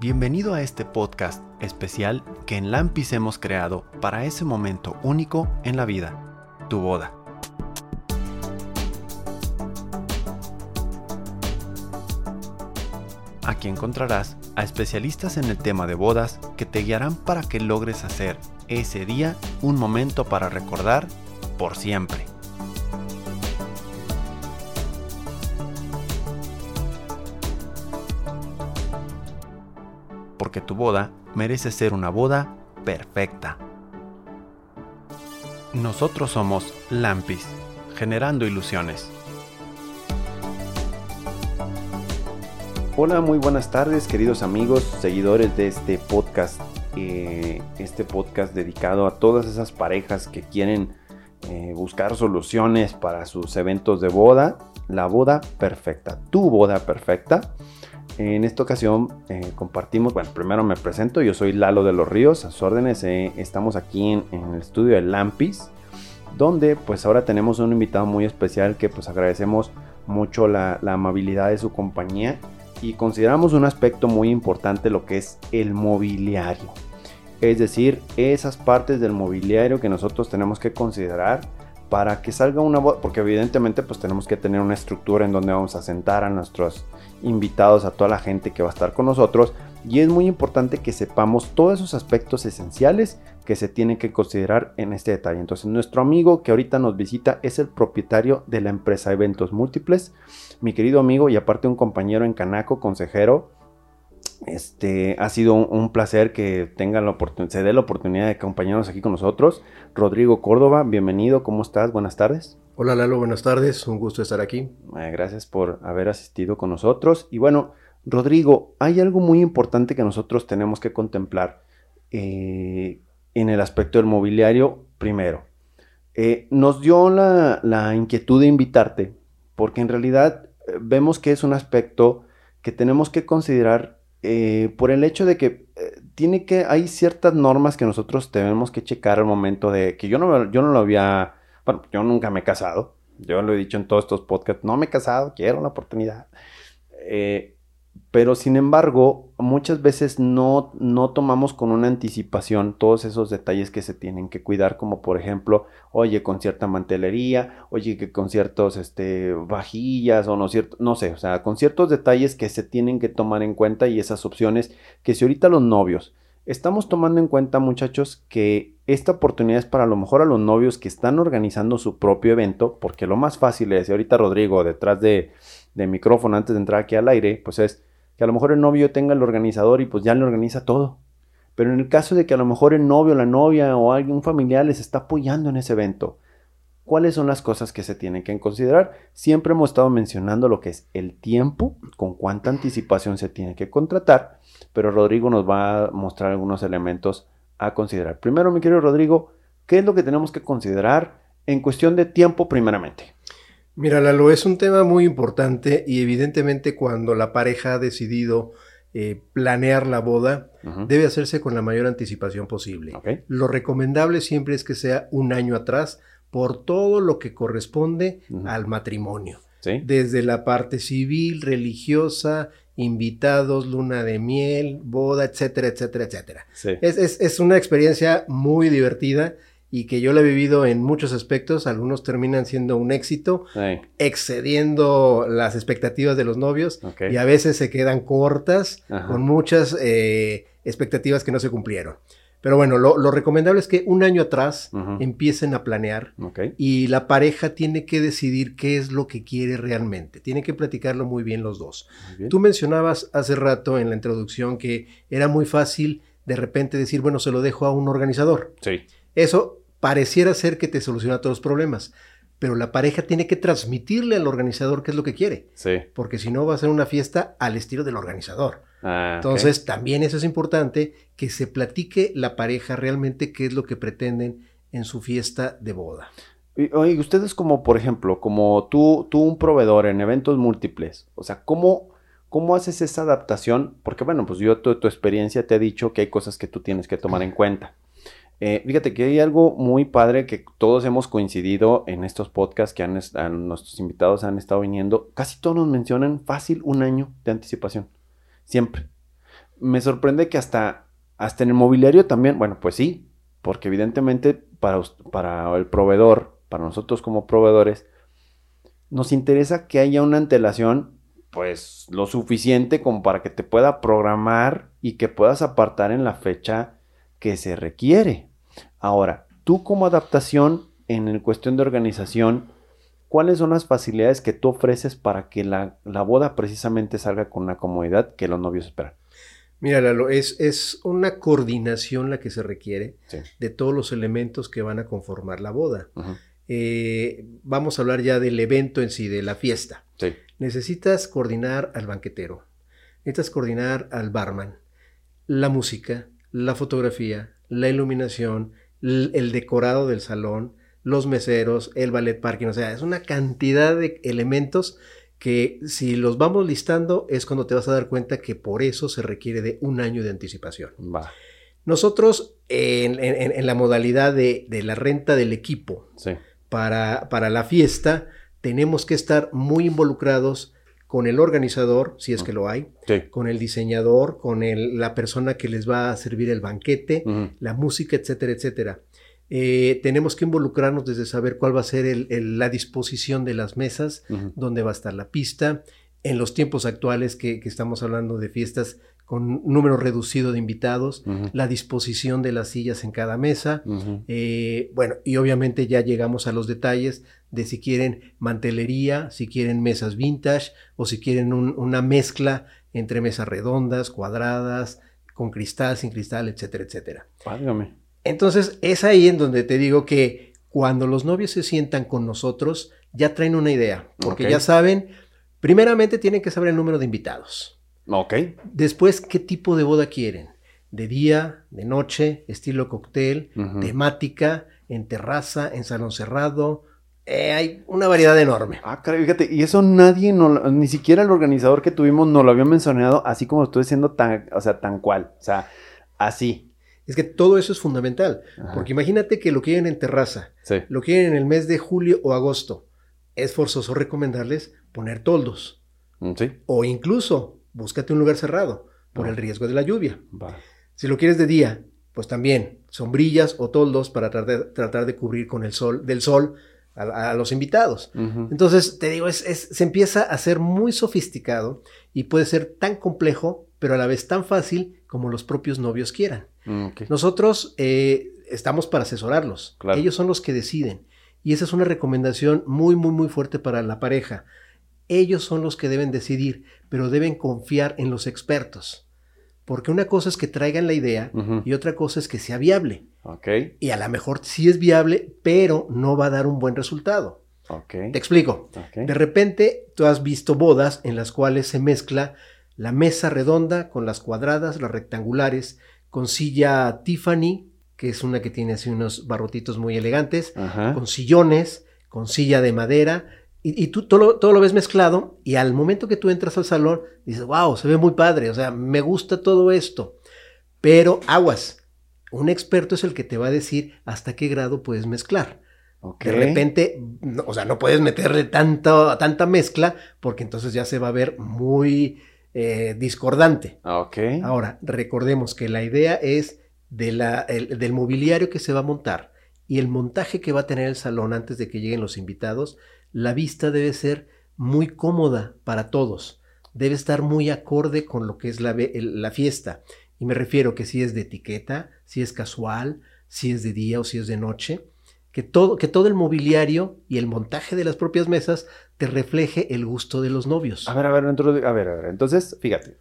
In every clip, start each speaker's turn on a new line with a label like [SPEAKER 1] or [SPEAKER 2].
[SPEAKER 1] Bienvenido a este podcast especial que en Lampis hemos creado para ese momento único en la vida, tu boda. Aquí encontrarás a especialistas en el tema de bodas que te guiarán para que logres hacer ese día un momento para recordar por siempre. Tu boda merece ser una boda perfecta. Nosotros somos Lampis, generando ilusiones. Hola, muy buenas tardes queridos amigos, seguidores de este podcast. Eh, este podcast dedicado a todas esas parejas que quieren eh, buscar soluciones para sus eventos de boda. La boda perfecta, tu boda perfecta. En esta ocasión eh, compartimos, bueno, primero me presento, yo soy Lalo de los Ríos, a sus órdenes, estamos aquí en, el estudio de Lampis, donde pues ahora tenemos un invitado muy especial que pues agradecemos mucho la, la amabilidad de su compañía y consideramos un aspecto muy importante lo que es el mobiliario. Es decir, esas partes del mobiliario que nosotros tenemos que considerar para que salga una boda, porque evidentemente pues tenemos que tener una estructura en donde vamos a sentar a nuestros invitados, a toda la gente que va a estar con nosotros y es muy importante que sepamos todos esos aspectos esenciales que se tienen que considerar en este detalle. Entonces nuestro amigo que ahorita nos visita es el propietario de la empresa Eventos Múltiples, mi querido amigo y aparte un compañero en Canaco, consejero. Este ha sido un, placer que tengan la oportunidad, se dé la oportunidad de acompañarnos aquí con nosotros. Rodrigo Córdoba, bienvenido, ¿cómo estás? Buenas tardes.
[SPEAKER 2] Hola Lalo, buenas tardes, un gusto estar aquí.
[SPEAKER 1] Eh, gracias por haber asistido con nosotros. Y bueno, Rodrigo, hay algo muy importante que nosotros tenemos que contemplar eh, en el aspecto del mobiliario. Primero, eh, nos dio la inquietud de invitarte porque en realidad vemos que es un aspecto que tenemos que considerar eh, por el hecho de que eh, tiene que hay ciertas normas que nosotros tenemos que checar al momento de que yo no yo no lo había bueno yo nunca me he casado. Yo lo he dicho en todos estos podcasts no me he casado quiero la oportunidad eh, pero sin embargo, muchas veces no, no tomamos con una anticipación todos esos detalles que se tienen que cuidar, como por ejemplo, oye, con cierta mantelería, oye, que con ciertos este, vajillas o no cierto, no sé, o sea, con ciertos detalles que se tienen que tomar en cuenta y esas opciones que si ahorita los novios estamos tomando en cuenta, muchachos, que esta oportunidad es para a lo mejor a los novios que están organizando su propio evento, porque lo más fácil es, y ahorita Rodrigo detrás de, de micrófono antes de entrar aquí al aire, pues es que a lo mejor el novio tenga el organizador y pues ya le organiza todo. Pero en el caso de que a lo mejor el novio, la novia o algún familiar les está apoyando en ese evento, ¿cuáles son las cosas que se tienen que considerar? Siempre hemos estado mencionando lo que es el tiempo, con cuánta anticipación se tiene que contratar, pero Rodrigo nos va a mostrar algunos elementos a considerar. Primero, mi querido Rodrigo, ¿qué es lo que tenemos que considerar en cuestión de tiempo primeramente?
[SPEAKER 2] Mira, Lalo, es un tema muy importante y evidentemente cuando la pareja ha decidido eh, planear la boda, debe hacerse con la mayor anticipación posible. Lo recomendable siempre es que sea un año atrás por todo lo que corresponde al matrimonio. Desde la parte civil, religiosa, invitados, luna de miel, boda, etcétera, etcétera, etcétera. Es, es, una experiencia muy divertida y que yo la he vivido en muchos aspectos, algunos terminan siendo un éxito, excediendo las expectativas de los novios y a veces se quedan cortas con muchas eh, expectativas que no se cumplieron. Pero bueno, lo, recomendable es que un año atrás empiecen a planear y la pareja tiene que decidir qué es lo que quiere realmente. Tiene que platicarlo muy bien los dos. Tú mencionabas hace rato en la introducción que era muy fácil de repente decir, bueno, se lo dejo a un organizador.
[SPEAKER 1] Sí.
[SPEAKER 2] Eso pareciera ser que te soluciona todos los problemas, pero la pareja tiene que transmitirle al organizador qué es lo que quiere.
[SPEAKER 1] Sí.
[SPEAKER 2] Porque si no va a ser una fiesta al estilo del organizador. Ah, Entonces, también eso es importante, que se platique la pareja realmente qué es lo que pretenden en su fiesta de boda.
[SPEAKER 1] Oye, ustedes como, por ejemplo, como tú, tú un proveedor en eventos múltiples, o sea, ¿cómo, ¿cómo haces esa adaptación? Porque bueno, pues yo tu, tu experiencia te ha dicho que hay cosas que tú tienes que tomar en cuenta. Eh, fíjate que hay algo muy padre que todos hemos coincidido en estos podcasts que han, nuestros invitados han estado viniendo. Casi todos nos mencionan fácil un año de anticipación. Siempre. me sorprende que hasta, hasta en el mobiliario también, bueno, pues sí, porque evidentemente para, para el proveedor, para nosotros como proveedores, nos interesa que haya una antelación, pues lo suficiente como para que te pueda programar y que puedas apartar en la fecha que se requiere. Ahora, tú como adaptación en cuestión de organización, ¿cuáles son las facilidades que tú ofreces para que la, boda precisamente salga con una comodidad que los novios esperan?
[SPEAKER 2] Mira, Lalo, es, es una coordinación la que se requiere de todos los elementos que van a conformar la boda. Eh, vamos a hablar ya del evento en sí, de la fiesta. Necesitas coordinar al banquetero, necesitas coordinar al barman, la música, la fotografía, la iluminación, el decorado del salón, los meseros, el ballet parking, o sea, es una cantidad de elementos que si los vamos listando es cuando te vas a dar cuenta que por eso se requiere de un año de anticipación. Nosotros en, la modalidad de, la renta del equipo para, para la fiesta tenemos que estar muy involucrados con el organizador, si es que lo hay, con el diseñador, con la persona que les va a servir el banquete, la música, etcétera, etcétera. Eh, tenemos que involucrarnos desde saber cuál va a ser la disposición de las mesas, dónde va a estar la pista. En los tiempos actuales que, estamos hablando de fiestas con número reducido de invitados, la disposición de las sillas en cada mesa. Eh, bueno, y obviamente ya llegamos a los detalles de si quieren mantelería, si quieren mesas vintage o si quieren una mezcla entre mesas redondas, cuadradas, con cristal, sin cristal, etcétera, etcétera. Entonces es ahí en donde te digo que cuando los novios se sientan con nosotros, ya traen una idea, porque ya saben, primeramente tienen que saber el número de invitados.
[SPEAKER 1] Ok.
[SPEAKER 2] Después, qué tipo de boda quieren. De día, de noche, estilo cóctel, temática, en terraza, en salón cerrado. Eh, hay una variedad enorme.
[SPEAKER 1] Ah, caray, fíjate, y eso nadie, ni siquiera el organizador que tuvimos nos lo había mencionado, así como estoy diciendo tan, o sea, tan cual. O sea, así.
[SPEAKER 2] Es que todo eso es fundamental, porque imagínate que lo quieren en terraza, lo quieren en el mes de julio o agosto. Es forzoso recomendarles poner toldos.
[SPEAKER 1] Mm,
[SPEAKER 2] o incluso, búscate un lugar cerrado por el riesgo de la lluvia. Si lo quieres de día, pues también sombrillas o toldos para tratar de, cubrir con el sol, del sol a, los invitados. Entonces, te digo, es, se empieza a ser muy sofisticado y puede ser tan complejo, pero a la vez tan fácil como los propios novios quieran. Mm, Nosotros eh, estamos para asesorarlos. Ellos son los que deciden. Y esa es una recomendación muy, muy, muy fuerte para la pareja. Ellos son los que deben decidir, pero deben confiar en los expertos. Porque una cosa es que traigan la idea y otra cosa es que sea viable. Y a lo mejor sí es viable, pero no va a dar un buen resultado. Te explico. De repente tú has visto bodas en las cuales se mezcla la mesa redonda con las cuadradas, las rectangulares, con silla Tiffany, que es una que tiene así unos barrotitos muy elegantes, con sillones, con silla de madera, y, tú todo lo, todo lo, ves mezclado, y al momento que tú entras al salón, dices, wow, se ve muy padre, o sea, me gusta todo esto. Pero aguas, un experto es el que te va a decir hasta qué grado puedes mezclar. De repente, o sea, no puedes meterle tanto, tanta mezcla porque entonces ya se va a ver muy eh, discordante.
[SPEAKER 1] Ah,
[SPEAKER 2] Ahora, recordemos que la idea es de la, del mobiliario que se va a montar y el montaje que va a tener el salón antes de que lleguen los invitados, la vista debe ser muy cómoda para todos. Debe estar muy acorde con lo que es la, fiesta. Y me refiero que si es de etiqueta, si es casual, si es de día o si es de noche que todo, que todo el mobiliario y el montaje de las propias mesas te refleje el gusto de los novios.
[SPEAKER 1] A ver, a ver, a ver, a ver. Entonces, fíjate.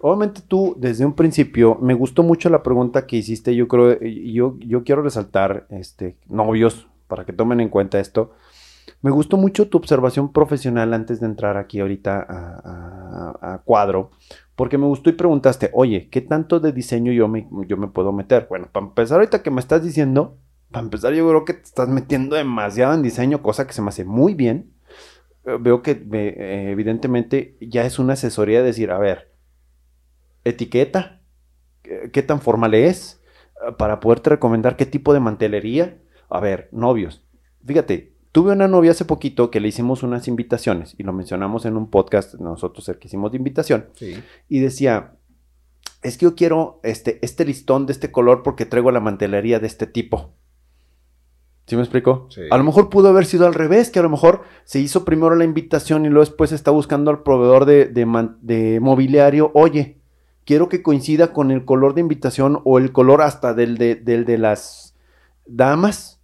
[SPEAKER 1] Obviamente tú, desde un principio, me gustó mucho la pregunta que hiciste. Yo creo, yo, yo quiero resaltar, este, novios, para que tomen en cuenta esto. Me gustó mucho tu observación profesional antes de entrar aquí ahorita a, cuadro, porque me gustó y preguntaste, oye, ¿qué tanto de diseño yo me, yo me puedo meter? Bueno, para empezar ahorita que me estás diciendo, para empezar, yo creo que te estás metiendo demasiado en diseño, cosa que se me hace muy bien. Eh, veo que eh, evidentemente ya es una asesoría de decir, a ver, etiqueta, qué tan formal es, eh, para poderte recomendar qué tipo de mantelería. A ver, novios. Fíjate, tuve una novia hace poquito que le hicimos unas invitaciones y lo mencionamos en un podcast nosotros el que hicimos de invitación. Y decía, es que yo quiero este, este listón de este color porque traigo la mantelería de este tipo. ¿Sí me explico? A lo mejor pudo haber sido al revés, que a lo mejor se hizo primero la invitación y luego después está buscando al proveedor de, de, mobiliario, oye, quiero que coincida con el color de invitación o el color hasta del de, del de las damas.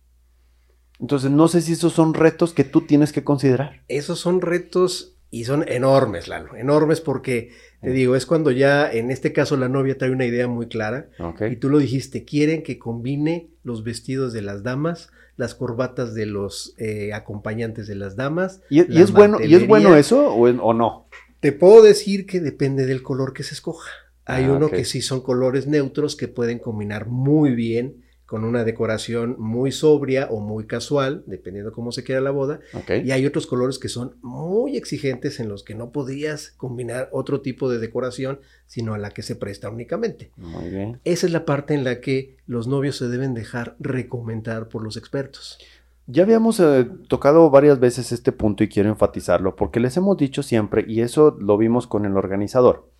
[SPEAKER 1] Entonces, no sé si esos son retos que tú tienes que considerar.
[SPEAKER 2] Esos son retos y son enormes, Lalo, enormes porque te digo, es cuando ya en este caso la novia trae una idea muy clara y tú lo dijiste, quieren que combine los vestidos de las damas, las corbatas de los eh, acompañantes de las damas.
[SPEAKER 1] ¿Y, es bueno, ¿Y es bueno eso o, no?
[SPEAKER 2] Te puedo decir que depende del color que se escoja. Hay ah, uno que sí son colores neutros que pueden combinar muy bien con una decoración muy sobria o muy casual, dependiendo cómo se quiera la boda. Y hay otros colores que son muy exigentes en los que no podías combinar otro tipo de decoración, sino a la que se presta únicamente.
[SPEAKER 1] Muy bien.
[SPEAKER 2] Esa es la parte en la que los novios se deben dejar recomendar por los expertos.
[SPEAKER 1] Ya habíamos eh, tocado varias veces este punto y quiero enfatizarlo porque les hemos dicho siempre, y eso lo vimos con el organizador,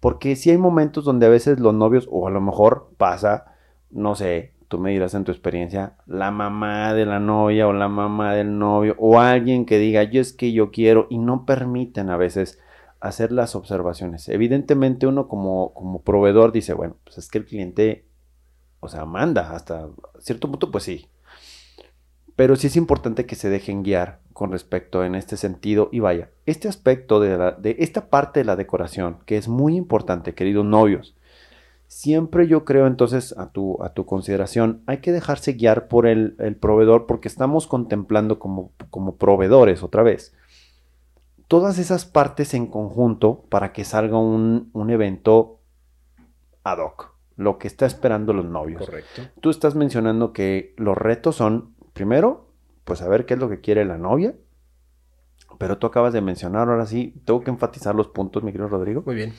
[SPEAKER 1] porque si hay momentos donde a veces los novios, o a lo mejor pasa, no sé, tú me dirás en tu experiencia, la mamá de la novia o la mamá del novio o alguien que diga, yo es que yo quiero y no permiten a veces hacer las observaciones. Evidentemente uno como, como proveedor dice, bueno, pues es que el cliente, o sea, manda hasta cierto punto, pues sí. Pero sí es importante que se dejen guiar con respecto en este sentido. Y vaya, este aspecto de, la, de esta parte de la decoración, que es muy importante, queridos novios, Siempre yo creo entonces a tu, a tu consideración, hay que dejarse guiar por el, proveedor porque estamos contemplando como, como proveedores otra vez todas esas partes en conjunto para que salga un, evento ad hoc, lo que está esperando los novios.
[SPEAKER 2] Correcto.
[SPEAKER 1] Tú estás mencionando que los retos son, primero, pues saber qué es lo que quiere la novia, pero tú acabas de mencionar, ahora sí, tengo que enfatizar los puntos, mi querido Rodrigo.
[SPEAKER 2] Muy bien.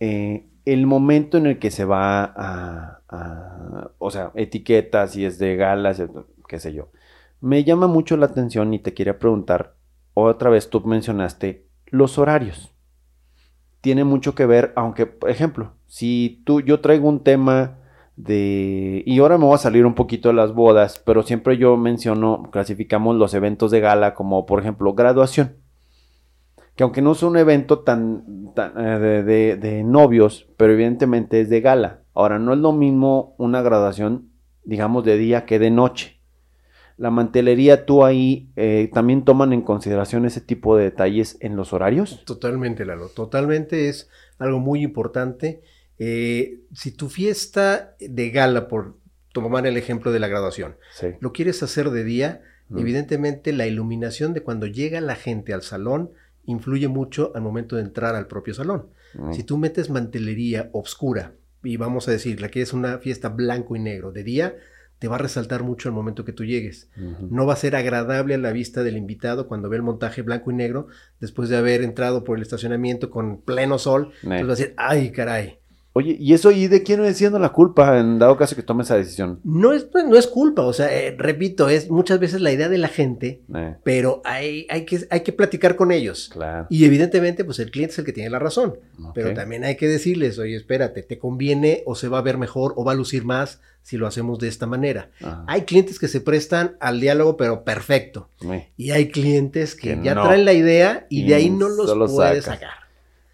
[SPEAKER 1] Eh, el momento en el que se va a, o sea, etiquetas y es de galas, qué sé yo. Me llama mucho la atención y te quería preguntar, otra vez tú mencionaste los horarios. Tiene mucho que ver, aunque, por ejemplo, si tú, yo traigo un tema de, y ahora me voy a salir un poquito de las bodas, pero siempre yo menciono, clasificamos los eventos de gala como, por ejemplo, graduación que aunque no es un evento tan, eh, de, novios, pero evidentemente es de gala. Ahora, no es lo mismo una graduación, digamos, de día que de noche. La mantelería, tú ahí eh, también toman en consideración ese tipo de detalles en los horarios.
[SPEAKER 2] Totalmente, Lalo. Totalmente es algo muy importante. Eh, si tu fiesta de gala, por tomar el ejemplo de la graduación, lo quieres hacer de día, mm. evidentemente la iluminación de cuando llega la gente al salón influye mucho al momento de entrar al propio salón. Si tú metes mantelería oscura y vamos a decir, la que es una fiesta blanco y negro de día, te va a resaltar mucho al momento que tú llegues. No va a ser agradable a la vista del invitado cuando ve el montaje blanco y negro después de haber entrado por el estacionamiento con pleno sol. Entonces va a decir, ay, caray,
[SPEAKER 1] Oye, ¿y eso y de quién es siendo la culpa en dado caso que tome esa decisión?
[SPEAKER 2] No es, pues, no es culpa, o sea, eh, repito, es muchas veces la idea de la gente, eh. pero hay, hay, que, hay que platicar con ellos.
[SPEAKER 1] Claro.
[SPEAKER 2] Y evidentemente, pues el cliente es el que tiene la razón, pero también hay que decirles, oye, espérate, ¿te conviene o se va a ver mejor o va a lucir más si lo hacemos de esta manera? Hay clientes que se prestan al diálogo, pero perfecto. Y hay clientes que, ya traen la idea y de ahí no los puedes sacar.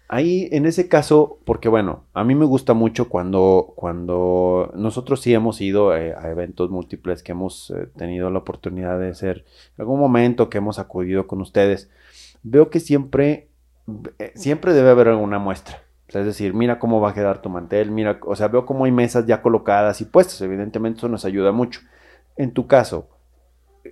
[SPEAKER 1] Ahí, en ese caso, porque bueno, a mí me gusta mucho cuando, cuando nosotros sí hemos ido eh, a eventos múltiples que hemos eh, tenido la oportunidad de hacer, en algún momento que hemos acudido con ustedes, veo que siempre, eh, siempre debe haber alguna muestra. es decir, mira cómo va a quedar tu mantel, mira, o sea, veo cómo hay mesas ya colocadas y puestas, evidentemente eso nos ayuda mucho. En tu caso,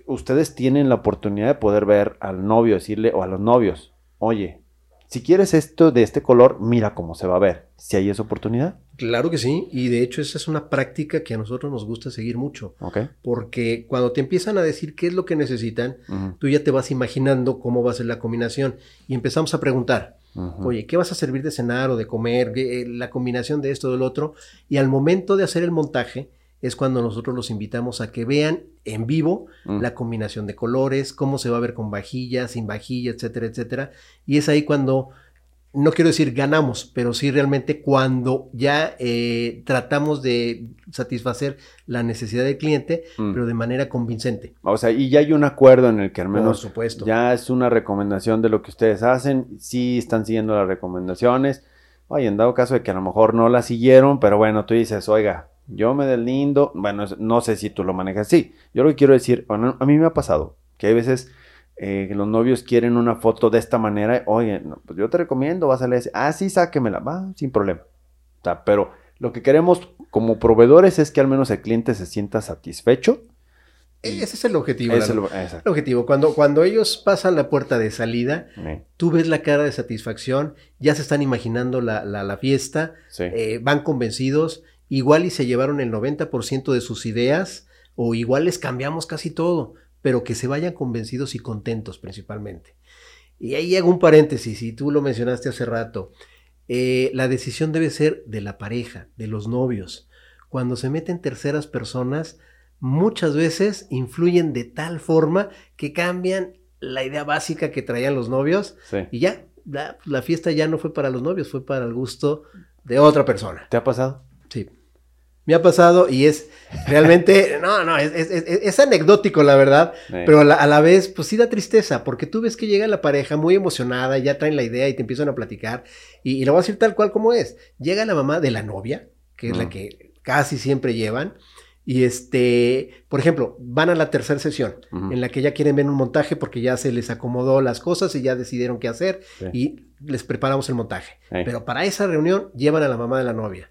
[SPEAKER 1] ustedes tienen la oportunidad de poder ver al novio, decirle, o a los novios, oye, si quieres esto de este color, mira cómo se va a ver. Si hay esa oportunidad.
[SPEAKER 2] Claro que sí, y de hecho esa es una práctica que a nosotros nos gusta seguir mucho.
[SPEAKER 1] Okay.
[SPEAKER 2] Porque cuando te empiezan a decir qué es lo que necesitan, tú ya te vas imaginando cómo va a ser la combinación y empezamos a preguntar. Oye, ¿qué vas a servir de cenar o de comer? Eh, la combinación de esto o del otro. Y al momento de hacer el montaje, es cuando nosotros los invitamos a que vean en vivo mm. la combinación de colores, cómo se va a ver con vajilla, sin vajilla, etcétera, etcétera. Y es ahí cuando no quiero decir ganamos, pero sí realmente cuando ya eh, tratamos de satisfacer la necesidad del cliente, mm. pero de manera convincente.
[SPEAKER 1] O sea, y ya hay un acuerdo en el que al menos supuesto. ya es una recomendación de lo que ustedes hacen, sí están siguiendo las recomendaciones. Oye, en dado caso de que a lo mejor no la siguieron, pero bueno, tú dices, oiga, yo me deslindo, bueno, no sé si tú lo manejas así. Yo lo que quiero decir, bueno, a mí me ha pasado que hay veces eh, los novios quieren una foto de esta manera, oye, pues yo te recomiendo, vas a leer, ah, sí, sáquemela, va, sin problema. O sea, pero lo que queremos como proveedores es que al menos el cliente se sienta satisfecho.
[SPEAKER 2] Ese es el objetivo. Es el, objetivo. Cuando, cuando ellos pasan la puerta de salida, tú ves la cara de satisfacción, ya se están imaginando la, fiesta, eh, van convencidos, igual y se llevaron el 90% de sus ideas, o igual les cambiamos casi todo pero que se vayan convencidos y contentos principalmente. Y ahí hago un paréntesis, y tú lo mencionaste hace rato, eh, la decisión debe ser de la pareja, de los novios. Cuando se meten terceras personas, muchas veces influyen de tal forma que cambian la idea básica que traían los novios y ya, la, la, fiesta ya no fue para los novios, fue para el gusto de otra persona.
[SPEAKER 1] ¿Te ha pasado?
[SPEAKER 2] Sí. Me ha pasado y es realmente, no, no, es, anecdótico la verdad, pero a la, vez, pues sí da tristeza, porque tú ves que llega la pareja muy emocionada, ya traen la idea y te empiezan a platicar, y, lo voy a decir tal cual como es. Llega la mamá de la novia, que es la que casi siempre llevan, y este, por ejemplo, van a la tercera sesión, en la que ya quieren ver un montaje porque ya se les acomodó las cosas y ya decidieron qué hacer, y les preparamos el montaje. Pero para esa reunión llevan a la mamá de la novia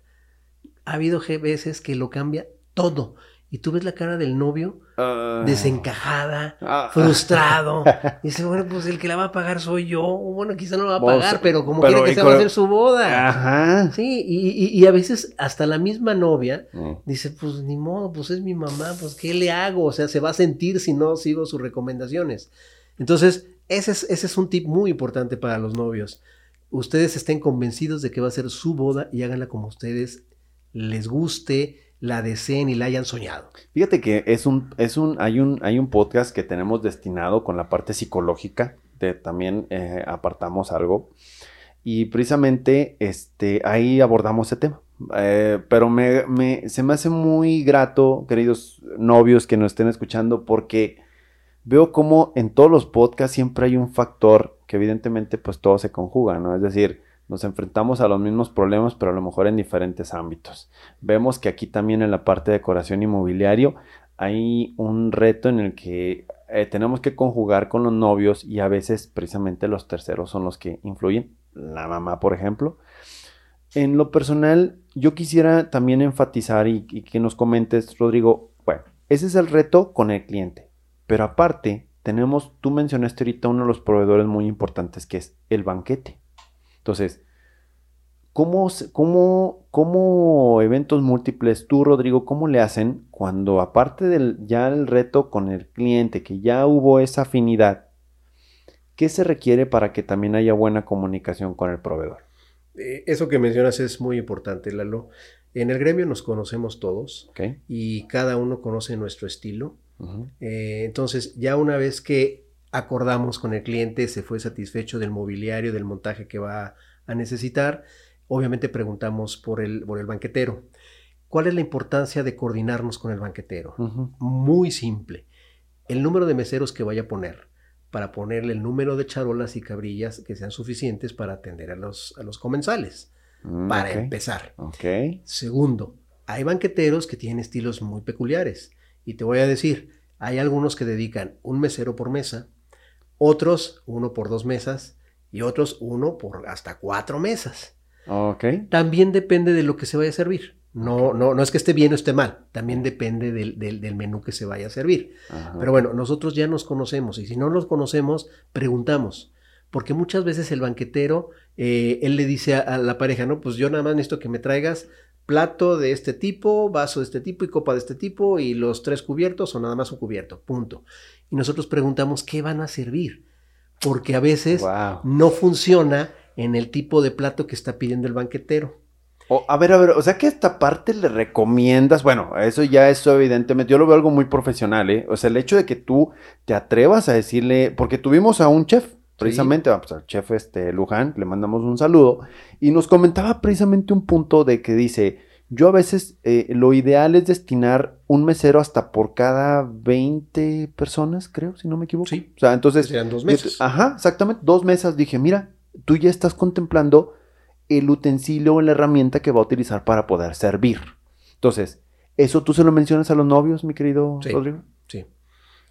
[SPEAKER 2] ha habido veces que lo cambia todo. Y tú ves la cara del novio ah. desencajada, ah. frustrado. Y dice, bueno, pues el que la va a pagar soy yo. Bueno, quizá no lo va a pagar, pero como quiere que se va a hacer su boda. Ajá. Sí, y, a veces hasta la misma novia mm. dice, pues ni modo, pues es mi mamá, pues ¿qué le hago? O sea, se va a sentir si no sigo sus recomendaciones. Entonces, ese es, ese es un tip muy importante para los novios. Ustedes estén convencidos de que va a ser su boda y háganla como ustedes les guste, la deseen y la hayan soñado.
[SPEAKER 1] Fíjate que es un, es un, hay un, hay un podcast que tenemos destinado con la parte psicológica, de, también eh, apartamos algo. Y precisamente este, ahí abordamos ese tema. Eh, pero me, se me hace muy grato, queridos novios que nos estén escuchando, porque veo como en todos los podcasts siempre hay un factor que evidentemente pues todo se conjuga, ¿no? Es decir, nos enfrentamos a los mismos problemas, pero a lo mejor en diferentes ámbitos. Vemos que aquí también en la parte de decoración inmobiliario hay un reto en el que eh, tenemos que conjugar con los novios y a veces precisamente los terceros son los que influyen. La mamá, por ejemplo. En lo personal, yo quisiera también enfatizar y, y que nos comentes, Rodrigo, bueno, ese es el reto con el cliente. Pero aparte, tenemos, tú mencionaste ahorita uno de los proveedores muy importantes que es el banquete. Entonces, ¿cómo, cómo, cómo eventos múltiples, tú, Rodrigo, cómo le hacen cuando aparte del ya el reto con el cliente, que ya hubo esa afinidad, ¿qué se requiere para que también haya buena comunicación con el proveedor?
[SPEAKER 2] Eh, eso que mencionas es muy importante, Lalo. En el gremio nos conocemos todos y cada uno conoce nuestro estilo. Eh, entonces, ya una vez que acordamos con el cliente, se fue satisfecho del mobiliario, del montaje que va a necesitar. Obviamente preguntamos por el, por el banquetero. ¿Cuál es la importancia de coordinarnos con el banquetero? Muy simple. El número de meseros que vaya a poner para ponerle el número de charolas y cabrillas que sean suficientes para atender a los, a los comensales. Mm, para empezar. Segundo, hay banqueteros que tienen estilos muy peculiares. Y te voy a decir, hay algunos que dedican un mesero por mesa, otros uno por dos mesas y otros uno por hasta cuatro mesas. Okay. También depende de lo que se vaya a servir. No, no, no es que esté bien o esté mal, también depende del, del, menú que se vaya a servir. Pero bueno, nosotros ya nos conocemos y si no nos conocemos, preguntamos. Porque muchas veces el banquetero, eh, él le dice a, la pareja, no, pues yo nada más necesito que me traigas plato de este tipo, vaso de este tipo y copa de este tipo y los tres cubiertos o nada más un cubierto, punto y nosotros preguntamos qué van a servir, porque a veces no funciona en el tipo de plato que está pidiendo el banquetero.
[SPEAKER 1] a ver, a ver, o sea que esta parte le recomiendas, bueno, eso ya es evidentemente, yo lo veo algo muy profesional, ¿eh? O sea, el hecho de que tú te atrevas a decirle, porque tuvimos a un chef, precisamente, vamos al chef este Luján, le mandamos un saludo, y nos comentaba precisamente un punto de que dice, yo a veces eh, lo ideal es destinar un mesero hasta por cada 20 personas, creo, si no me equivoco.
[SPEAKER 2] Sí.
[SPEAKER 1] O sea, entonces...
[SPEAKER 2] Serían dos meses.
[SPEAKER 1] Ajá, exactamente, dos mesas. Dije, mira, tú ya estás contemplando el utensilio o la herramienta que va a utilizar para poder servir. Entonces, ¿eso tú se lo mencionas a los novios, mi querido
[SPEAKER 2] Sí.
[SPEAKER 1] Rodrigo?
[SPEAKER 2] Sí.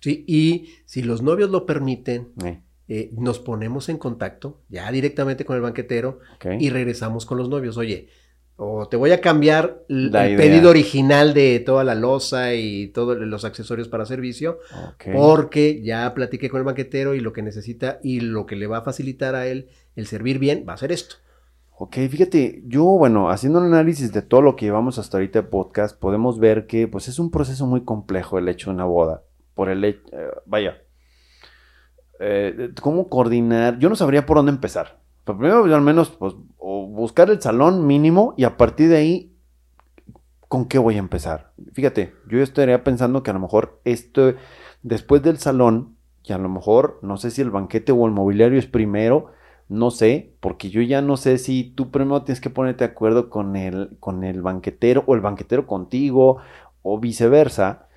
[SPEAKER 2] Sí, y si los novios lo permiten,
[SPEAKER 1] Eh,
[SPEAKER 2] eh, nos ponemos en contacto ya directamente con el banquetero
[SPEAKER 1] ok.
[SPEAKER 2] y regresamos con los novios. Oye, o te voy a cambiar
[SPEAKER 1] La
[SPEAKER 2] el
[SPEAKER 1] idea.
[SPEAKER 2] pedido original de toda la loza y todos los accesorios para servicio,
[SPEAKER 1] ok.
[SPEAKER 2] porque ya platiqué con el banquetero y lo que necesita y lo que le va a facilitar a él el servir bien va a ser esto.
[SPEAKER 1] Ok, fíjate, yo, bueno, haciendo un análisis de todo lo que llevamos hasta ahorita de podcast, podemos ver que, pues, es un proceso muy complejo el hecho de una boda. Por el hecho, eh, vaya, eh, ¿cómo coordinar? Yo no sabría por dónde empezar. Pero primero, al menos, pues, buscar el salón mínimo y a partir de ahí, ¿con qué voy a empezar? Fíjate, yo estaría pensando que a lo mejor esto, después del salón, y a lo mejor, no sé si el banquete o el mobiliario es primero, no sé, porque yo ya no sé si tú primero tienes que ponerte de acuerdo con el, con el banquetero o el banquetero contigo o viceversa.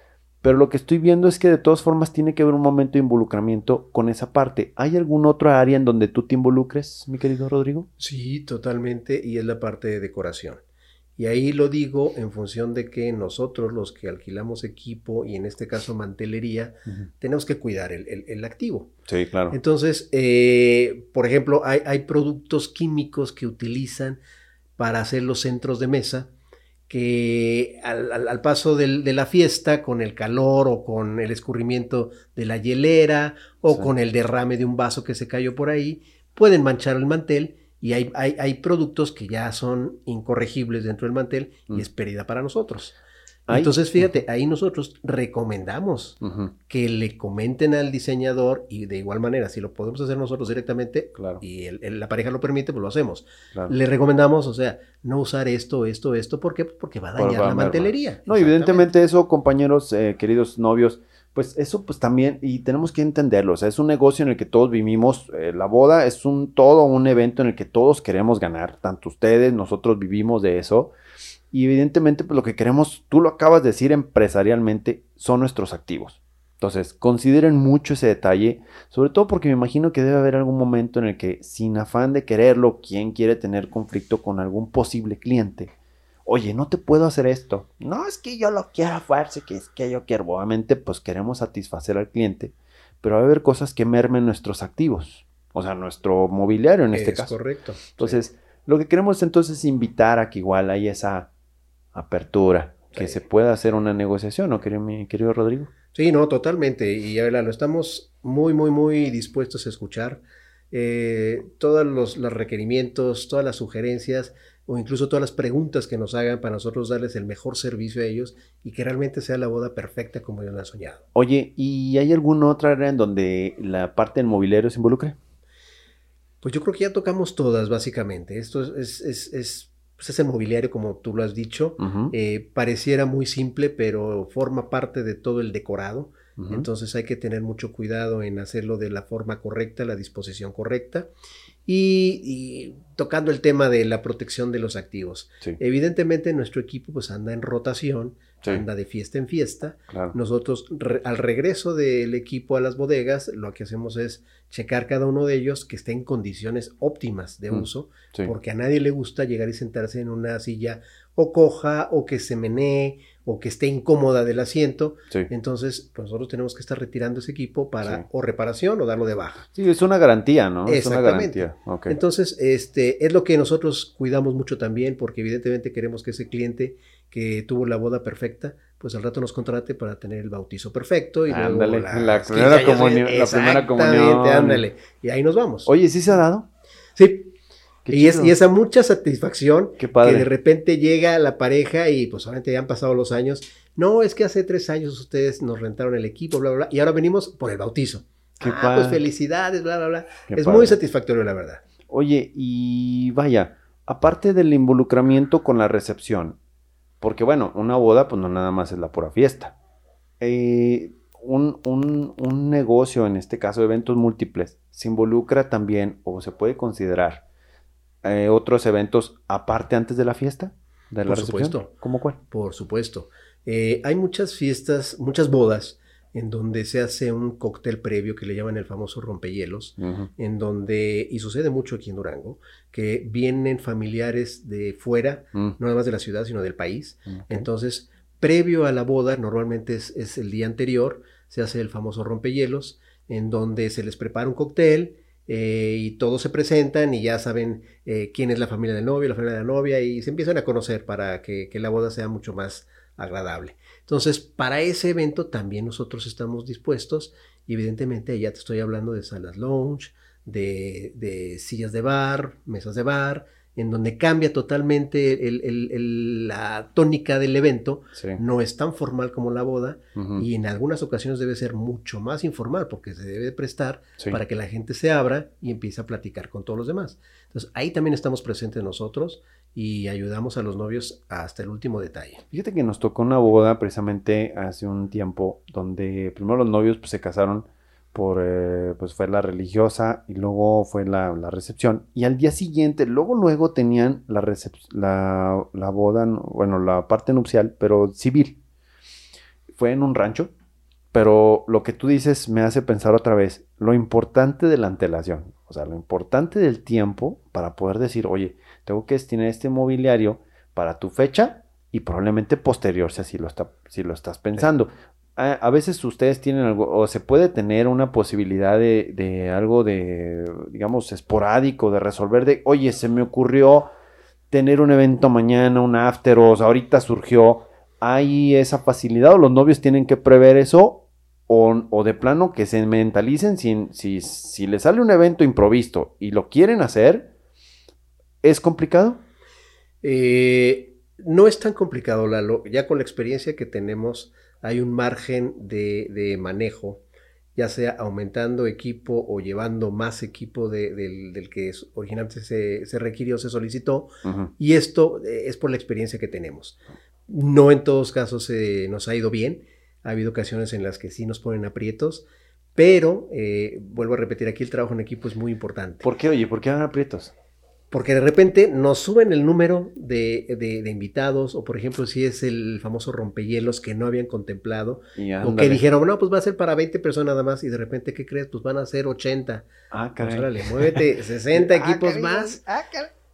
[SPEAKER 1] Pero lo que estoy viendo es que de todas formas tiene que haber un momento de involucramiento con esa parte. ¿Hay alguna otra área en donde tú te involucres, mi querido Rodrigo?
[SPEAKER 2] Sí, totalmente, y es la parte de decoración. Y ahí lo digo en función de que nosotros, los que alquilamos equipo y en este caso mantelería, tenemos que cuidar el, el- el activo.
[SPEAKER 1] Sí, claro.
[SPEAKER 2] Entonces, eh, por ejemplo, hay, hay productos químicos que utilizan para hacer los centros de mesa que al, al- al paso del- de la fiesta, con el calor o con el escurrimiento de la hielera o
[SPEAKER 1] Sí.
[SPEAKER 2] con el derrame de un vaso que se cayó por ahí, pueden manchar el mantel y hay, hay, hay productos que ya son incorregibles dentro del mantel
[SPEAKER 1] Mm.
[SPEAKER 2] y es pérdida para nosotros. Entonces, fíjate, ahí nosotros recomendamos que le comenten al diseñador y de igual manera, si lo podemos hacer nosotros directamente
[SPEAKER 1] Claro,
[SPEAKER 2] y el- el- la pareja lo permite, pues lo hacemos.
[SPEAKER 1] claro.
[SPEAKER 2] Le recomendamos, o sea, no usar esto, esto, esto, ¿por qué? Porque va a
[SPEAKER 1] Por-
[SPEAKER 2] dañar
[SPEAKER 1] va
[SPEAKER 2] la mantelería.
[SPEAKER 1] No, evidentemente eso, compañeros, eh, queridos novios, pues eso pues también, y tenemos que entenderlo, o sea, es un negocio en el que todos vivimos, eh, la boda es un todo un evento en el que todos queremos ganar, tanto ustedes, nosotros vivimos de eso, y evidentemente pues lo que queremos, tú lo acabas de decir empresarialmente, son nuestros activos. Entonces, consideren mucho ese detalle, sobre todo porque me imagino que debe haber algún momento en el que, sin afán de quererlo, quien quiere tener conflicto con algún posible cliente, oye, no te puedo hacer esto. No, es que yo lo quiero a fuerza, que es que yo quiero. Obviamente, pues queremos satisfacer al cliente, pero va a haber cosas que mermen nuestros activos, o sea, nuestro mobiliario en este
[SPEAKER 2] es
[SPEAKER 1] caso.
[SPEAKER 2] correcto.
[SPEAKER 1] Entonces, lo que queremos entonces es invitar a que igual haya esa apertura, que
[SPEAKER 2] Sí.
[SPEAKER 1] se pueda hacer una negociación, ¿no, querido, mi querido Rodrigo?
[SPEAKER 2] Sí, no, totalmente. Y a ver, lo estamos muy, muy, muy dispuestos a escuchar eh, todos los, los requerimientos, todas las sugerencias o incluso todas las preguntas que nos hagan para nosotros darles el mejor servicio a ellos y que realmente sea la boda perfecta como ellos la han soñado.
[SPEAKER 1] Oye, ¿y hay alguna otra área en donde la parte del mobiliario se involucre?
[SPEAKER 2] Pues yo creo que ya tocamos todas, básicamente. Esto es, es, es, es, pues es el mobiliario, como tú lo has dicho. Eh, pareciera muy simple, pero forma parte de todo el decorado. Entonces hay que tener mucho cuidado en hacerlo de la forma correcta, la disposición correcta. Y, y tocando el tema de la protección de los activos.
[SPEAKER 1] Sí,
[SPEAKER 2] Evidentemente nuestro equipo pues anda en rotación,
[SPEAKER 1] sí,
[SPEAKER 2] anda de fiesta en fiesta.
[SPEAKER 1] claro.
[SPEAKER 2] Nosotros re- al regreso del equipo a las bodegas, lo que hacemos es checar cada uno de ellos que esté en condiciones óptimas de
[SPEAKER 1] Mm,
[SPEAKER 2] uso,
[SPEAKER 1] sí.
[SPEAKER 2] porque a nadie le gusta llegar y sentarse en una silla o coja o que se menee o que esté incómoda del asiento.
[SPEAKER 1] Sí.
[SPEAKER 2] Entonces, pues nosotros tenemos que estar retirando ese equipo para
[SPEAKER 1] Sí.
[SPEAKER 2] o reparación o darlo de baja.
[SPEAKER 1] Sí, es una garantía, ¿no? Es una
[SPEAKER 2] Exactamente.
[SPEAKER 1] garantía.
[SPEAKER 2] Entonces, este es lo que nosotros cuidamos mucho también, porque evidentemente queremos que ese cliente que tuvo la boda perfecta, pues al rato nos contrate para tener el bautizo perfecto y luego
[SPEAKER 1] Ándale,
[SPEAKER 2] las
[SPEAKER 1] la
[SPEAKER 2] 15
[SPEAKER 1] primera comunión- la primera comunión.
[SPEAKER 2] ándale. Y ahí nos vamos.
[SPEAKER 1] Oye, ¿sí se ha dado?
[SPEAKER 2] sí. Y, es, y esa mucha satisfacción que de repente llega la pareja y pues obviamente ya han pasado los años. No, es que hace tres años ustedes nos rentaron el equipo, bla, bla, bla, y ahora venimos por el bautizo.
[SPEAKER 1] Qué
[SPEAKER 2] ah,
[SPEAKER 1] padre.
[SPEAKER 2] pues felicidades, bla, bla, bla.
[SPEAKER 1] Qué
[SPEAKER 2] es
[SPEAKER 1] padre.
[SPEAKER 2] muy satisfactorio, la verdad.
[SPEAKER 1] Oye, y vaya, aparte del involucramiento con la recepción, porque bueno, una boda pues no nada más es la pura fiesta. Eh, un, un, negocio, en este caso eventos múltiples, se involucra también o se puede considerar eh, otros eventos aparte antes de la fiesta? De la
[SPEAKER 2] Por supuesto.
[SPEAKER 1] ¿Cómo cuál?
[SPEAKER 2] Por supuesto. Eh, hay muchas fiestas, muchas bodas en donde se hace un cóctel previo que le llaman el famoso rompehielos, en donde, y sucede mucho aquí en Durango, que vienen familiares de fuera, mm. no nada más de la ciudad, sino del país. Entonces, previo a la boda, normalmente es, el día anterior, se hace el famoso rompehielos, en donde se les prepara un cóctel, eh, y todos se presentan y ya saben eh, quién es la familia del novio, la familia de la novia y se empiezan a conocer para que, que la boda sea mucho más agradable. Entonces, para ese evento también nosotros estamos dispuestos y evidentemente ya te estoy hablando de salas lounge, de, de sillas de bar, mesas de bar, en donde cambia totalmente la tónica del evento, no es tan formal como la boda y en algunas ocasiones debe ser mucho más informal porque se debe prestar para que la gente se abra y empiece a platicar con todos los demás. Entonces ahí también estamos presentes nosotros y ayudamos a los novios hasta el último detalle.
[SPEAKER 1] Fíjate que nos tocó una boda precisamente hace un tiempo donde primero los novios pues, se casaron por, eh, pues fue la religiosa y luego fue la, recepción. Y al día siguiente, luego, luego tenían la, la, la, boda, bueno, la parte nupcial, pero civil. Fue en un rancho, pero lo que tú dices me hace pensar otra vez, lo importante de la antelación, o sea, lo importante del tiempo para poder decir, oye, tengo que destinar este mobiliario para tu fecha y probablemente posterior, si así lo, está, si lo estás pensando. A, veces ustedes tienen algo, o se puede tener una posibilidad de, algo de, digamos, esporádico, de resolver, de, oye, se me ocurrió tener un evento mañana, un after, o ahorita surgió, hay esa facilidad, o los novios tienen que prever eso, o, de plano que se mentalicen, si, si, si les sale un evento improvisto y lo quieren hacer, ¿es complicado?
[SPEAKER 2] Eh, no es tan complicado, Lalo, ya con la experiencia que tenemos hay un margen de, manejo, ya sea aumentando equipo o llevando más equipo del, que originalmente se, requirió, se solicitó, y esto eh, es por la experiencia que tenemos. No en todos casos nos ha ido bien, ha habido ocasiones en las que sí nos ponen aprietos, pero eh, vuelvo a repetir, aquí el trabajo en equipo es muy importante.
[SPEAKER 1] ¿Por qué, oye? ¿Por qué dan aprietos?
[SPEAKER 2] Porque de repente nos suben el número de, invitados, o por ejemplo, si es el famoso rompehielos que no habían contemplado, o que dijeron, no, pues va a ser para 20 personas nada más, y de repente, ¿qué crees? Pues van a ser 80.
[SPEAKER 1] Ah, pues, caray.
[SPEAKER 2] órale, muévete, 60 ah, equipos más. Ah,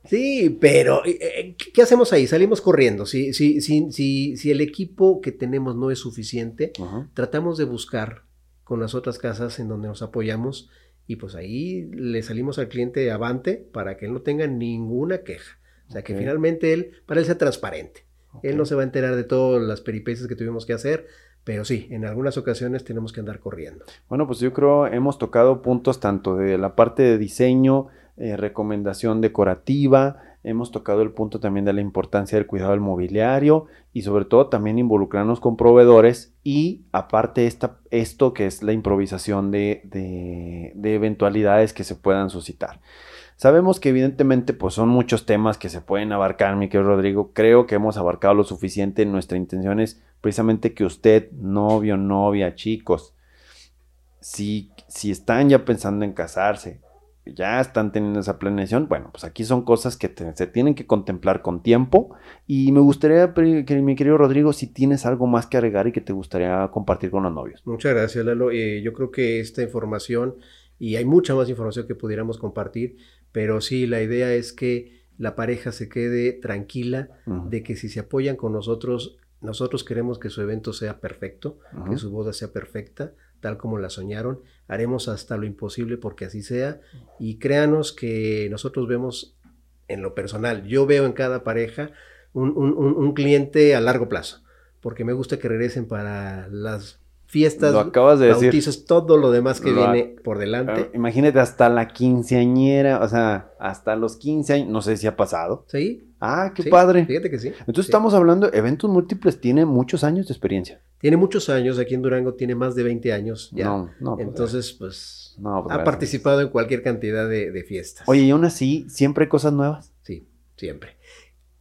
[SPEAKER 2] sí, pero eh, eh, ¿qué hacemos ahí? Salimos corriendo. Si, si, si, si, si el equipo que tenemos no es suficiente, tratamos de buscar con las otras casas en donde nos apoyamos y pues ahí le salimos al cliente avante para que él no tenga ninguna queja. O sea, que finalmente él, para él sea transparente. Él no se va a enterar de todas las peripecias que tuvimos que hacer, pero sí, en algunas ocasiones tenemos que andar corriendo.
[SPEAKER 1] Bueno, pues yo creo hemos tocado puntos tanto de la parte de diseño, eh, recomendación decorativa, hemos tocado el punto también de la importancia del cuidado del mobiliario y sobre todo también involucrarnos con proveedores y aparte esta, esto que es la improvisación de, de, eventualidades que se puedan suscitar. Sabemos que evidentemente pues son muchos temas que se pueden abarcar, mi querido Rodrigo. Creo que hemos abarcado lo suficiente. Nuestra intención es precisamente que usted, novio, novia, chicos, si, si están ya pensando en casarse, ya están teniendo esa planeación, bueno, pues aquí son cosas que se tienen que contemplar con tiempo y me gustaría, que, mi querido Rodrigo, si tienes algo más que agregar y que te gustaría compartir con los novios.
[SPEAKER 2] Muchas gracias, Lalo. Eh, yo creo que esta información, y hay mucha más información que pudiéramos compartir, pero sí, la idea es que la pareja se quede tranquila de que si se apoyan con nosotros, nosotros queremos que su evento sea perfecto, que su boda sea perfecta, tal como la soñaron. Haremos hasta lo imposible porque así sea. Y créanos que nosotros vemos en lo personal, yo veo en cada pareja un, cliente a largo plazo, porque me gusta que regresen para las fiestas,
[SPEAKER 1] lo acabas de bautizos,
[SPEAKER 2] todo lo demás que viene por delante.
[SPEAKER 1] Ah, imagínate hasta la quinceañera, o sea, hasta los 15 años, no sé si ha pasado.
[SPEAKER 2] Sí.
[SPEAKER 1] Ah, qué padre.
[SPEAKER 2] Fíjate que sí.
[SPEAKER 1] Entonces estamos hablando, eventos múltiples tiene muchos años de experiencia.
[SPEAKER 2] Tiene muchos años, aquí en Durango tiene más de 20 años ya. No, no. Pues, Entonces, pues, no, pues, ha participado en cualquier cantidad de, fiestas.
[SPEAKER 1] Oye, y aún así, ¿siempre hay cosas nuevas?
[SPEAKER 2] Sí, siempre.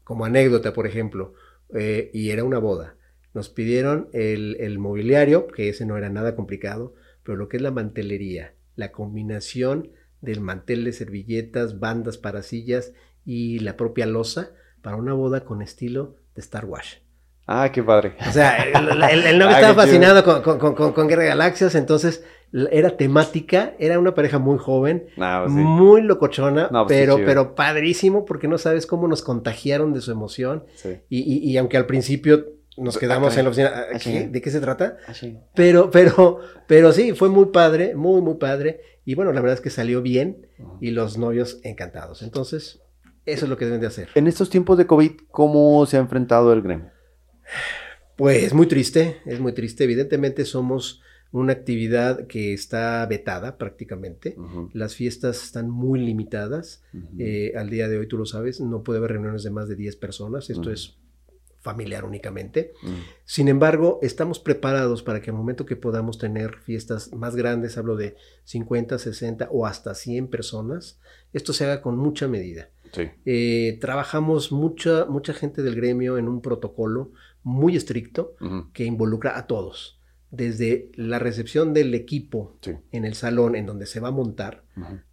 [SPEAKER 2] Como anécdota, por ejemplo, eh, y era una boda. Nos pidieron el, el mobiliario, que ese no era nada complicado, pero lo que es la mantelería, la combinación del mantel de servilletas, bandas para sillas y la propia losa para una boda con estilo de Star Wars.
[SPEAKER 1] Ah, qué padre.
[SPEAKER 2] O sea, el, novio ah, estaba fascinado con, con, con, Guerra de Galaxias, entonces era temática, era una pareja muy joven, pues muy locochona, pues pero, pero padrísimo porque no sabes cómo nos contagiaron de su emoción. Y, y, aunque al principio nos quedamos en la oficina, ah, ¿de qué se trata? Pero, pero, pero sí, fue muy padre, muy, muy padre. Y bueno, la verdad es que salió bien y los novios encantados. Entonces, eso es lo que deben de hacer.
[SPEAKER 1] En estos tiempos de COVID, ¿cómo se ha enfrentado el gremio?
[SPEAKER 2] Pues muy triste, es muy triste. Evidentemente somos una actividad que está vetada prácticamente. Las fiestas están muy limitadas. Eh, al día de hoy, tú lo sabes, no puede haber reuniones de más de 10 personas. Esto es familiar únicamente. Sin embargo, estamos preparados para que al momento que podamos tener fiestas más grandes, hablo de 50, 60 o hasta 100 personas, esto se haga con mucha medida. Eh, trabajamos mucha, mucha gente del gremio en un protocolo muy estricto que involucra a todos. Desde la recepción del equipo en el salón en donde se va a montar,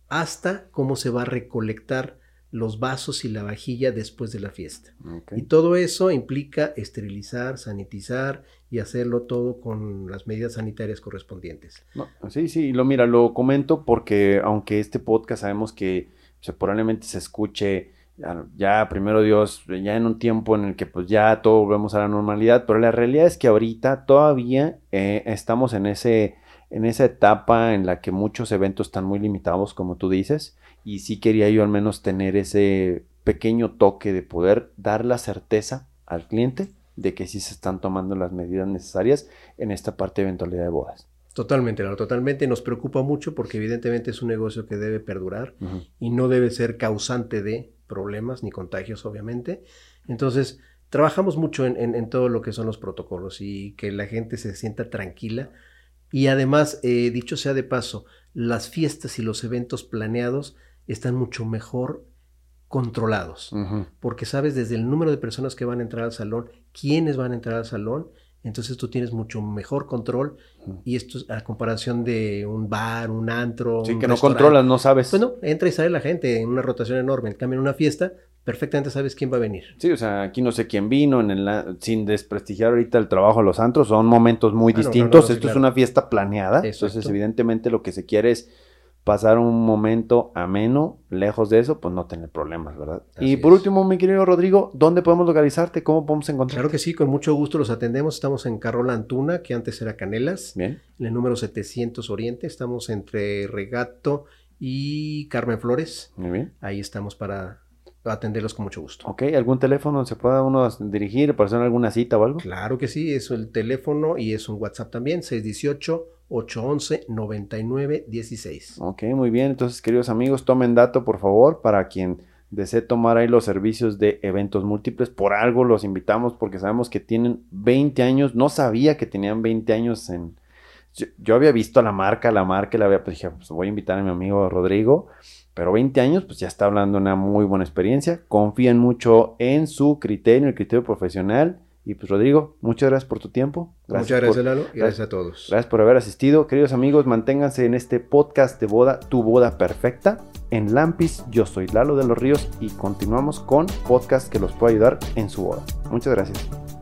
[SPEAKER 2] hasta cómo se va a recolectar los vasos y la vajilla después de la fiesta. Y todo eso implica esterilizar, sanitizar y hacerlo todo con las medidas sanitarias correspondientes.
[SPEAKER 1] sí, sí, lo mira, lo comento porque aunque este podcast sabemos que probablemente se escuche ya, primero Dios, ya en un tiempo en el que pues ya todo volvemos a la normalidad, pero la realidad es que ahorita todavía eh, estamos en ese en esa etapa en la que muchos eventos están muy limitados, como tú dices, y sí quería yo al menos tener ese pequeño toque de poder dar la certeza al cliente de que sí se están tomando las medidas necesarias en esta parte de eventualidad de bodas.
[SPEAKER 2] Totalmente, totalmente. Nos preocupa mucho porque evidentemente es un negocio que debe perdurar y no debe ser causante de problemas ni contagios, obviamente. Entonces, trabajamos mucho en, todo lo que son los protocolos y que la gente se sienta tranquila. Y además, eh, dicho sea de paso, las fiestas y los eventos planeados están mucho mejor controlados, porque sabes desde el número de personas que van a entrar al salón, quiénes van a entrar al salón, entonces tú tienes mucho mejor control y esto es a comparación de un bar, un antro.
[SPEAKER 1] Sí, que no controlas, no sabes.
[SPEAKER 2] Bueno, entra y sale la gente en una rotación enorme. En cambio, en una fiesta, perfectamente sabes quién va a venir.
[SPEAKER 1] Sí, o sea, aquí no sé quién vino, en el, sin desprestigiar ahorita el trabajo de los antros, son momentos muy distintos. Esto es una fiesta planeada, entonces evidentemente lo que se quiere es pasar un momento ameno, lejos de eso, pues no tener problemas, ¿verdad? y por último, mi querido Rodrigo, ¿dónde podemos localizarte? ¿Cómo podemos encontrar?
[SPEAKER 2] Claro que sí, con mucho gusto los atendemos. Estamos en Carrola Antuna, que antes era Canelas.
[SPEAKER 1] Bien.
[SPEAKER 2] En el número 700 Oriente. Estamos entre Regato y Carmen Flores.
[SPEAKER 1] Muy bien.
[SPEAKER 2] Ahí estamos para atenderlos con mucho gusto.
[SPEAKER 1] Ok, ¿algún teléfono donde se pueda uno dirigir para hacer alguna cita o algo?
[SPEAKER 2] Claro que sí, es el teléfono y es un WhatsApp también, 618 811-9916.
[SPEAKER 1] Ok, muy bien. Entonces, queridos amigos, tomen dato, por favor, para quien desee tomar ahí los servicios de eventos múltiples. Por algo los invitamos porque sabemos que tienen 20 años. No sabía que tenían 20 años en... Yo, había visto la marca, la marca, la había, pues dije, pues voy a invitar a mi amigo Rodrigo. Pero 20 años, pues ya está hablando una muy buena experiencia. Confían mucho en su criterio, el criterio profesional y pues Rodrigo, muchas gracias por tu tiempo.
[SPEAKER 2] muchas gracias Lalo y gracias a todos.
[SPEAKER 1] Gracias por haber asistido. Queridos amigos, manténganse en este podcast de boda, Tu Boda Perfecta. En Lampis, yo soy Lalo de los Ríos y continuamos con podcast que los puede ayudar en su boda. Muchas gracias.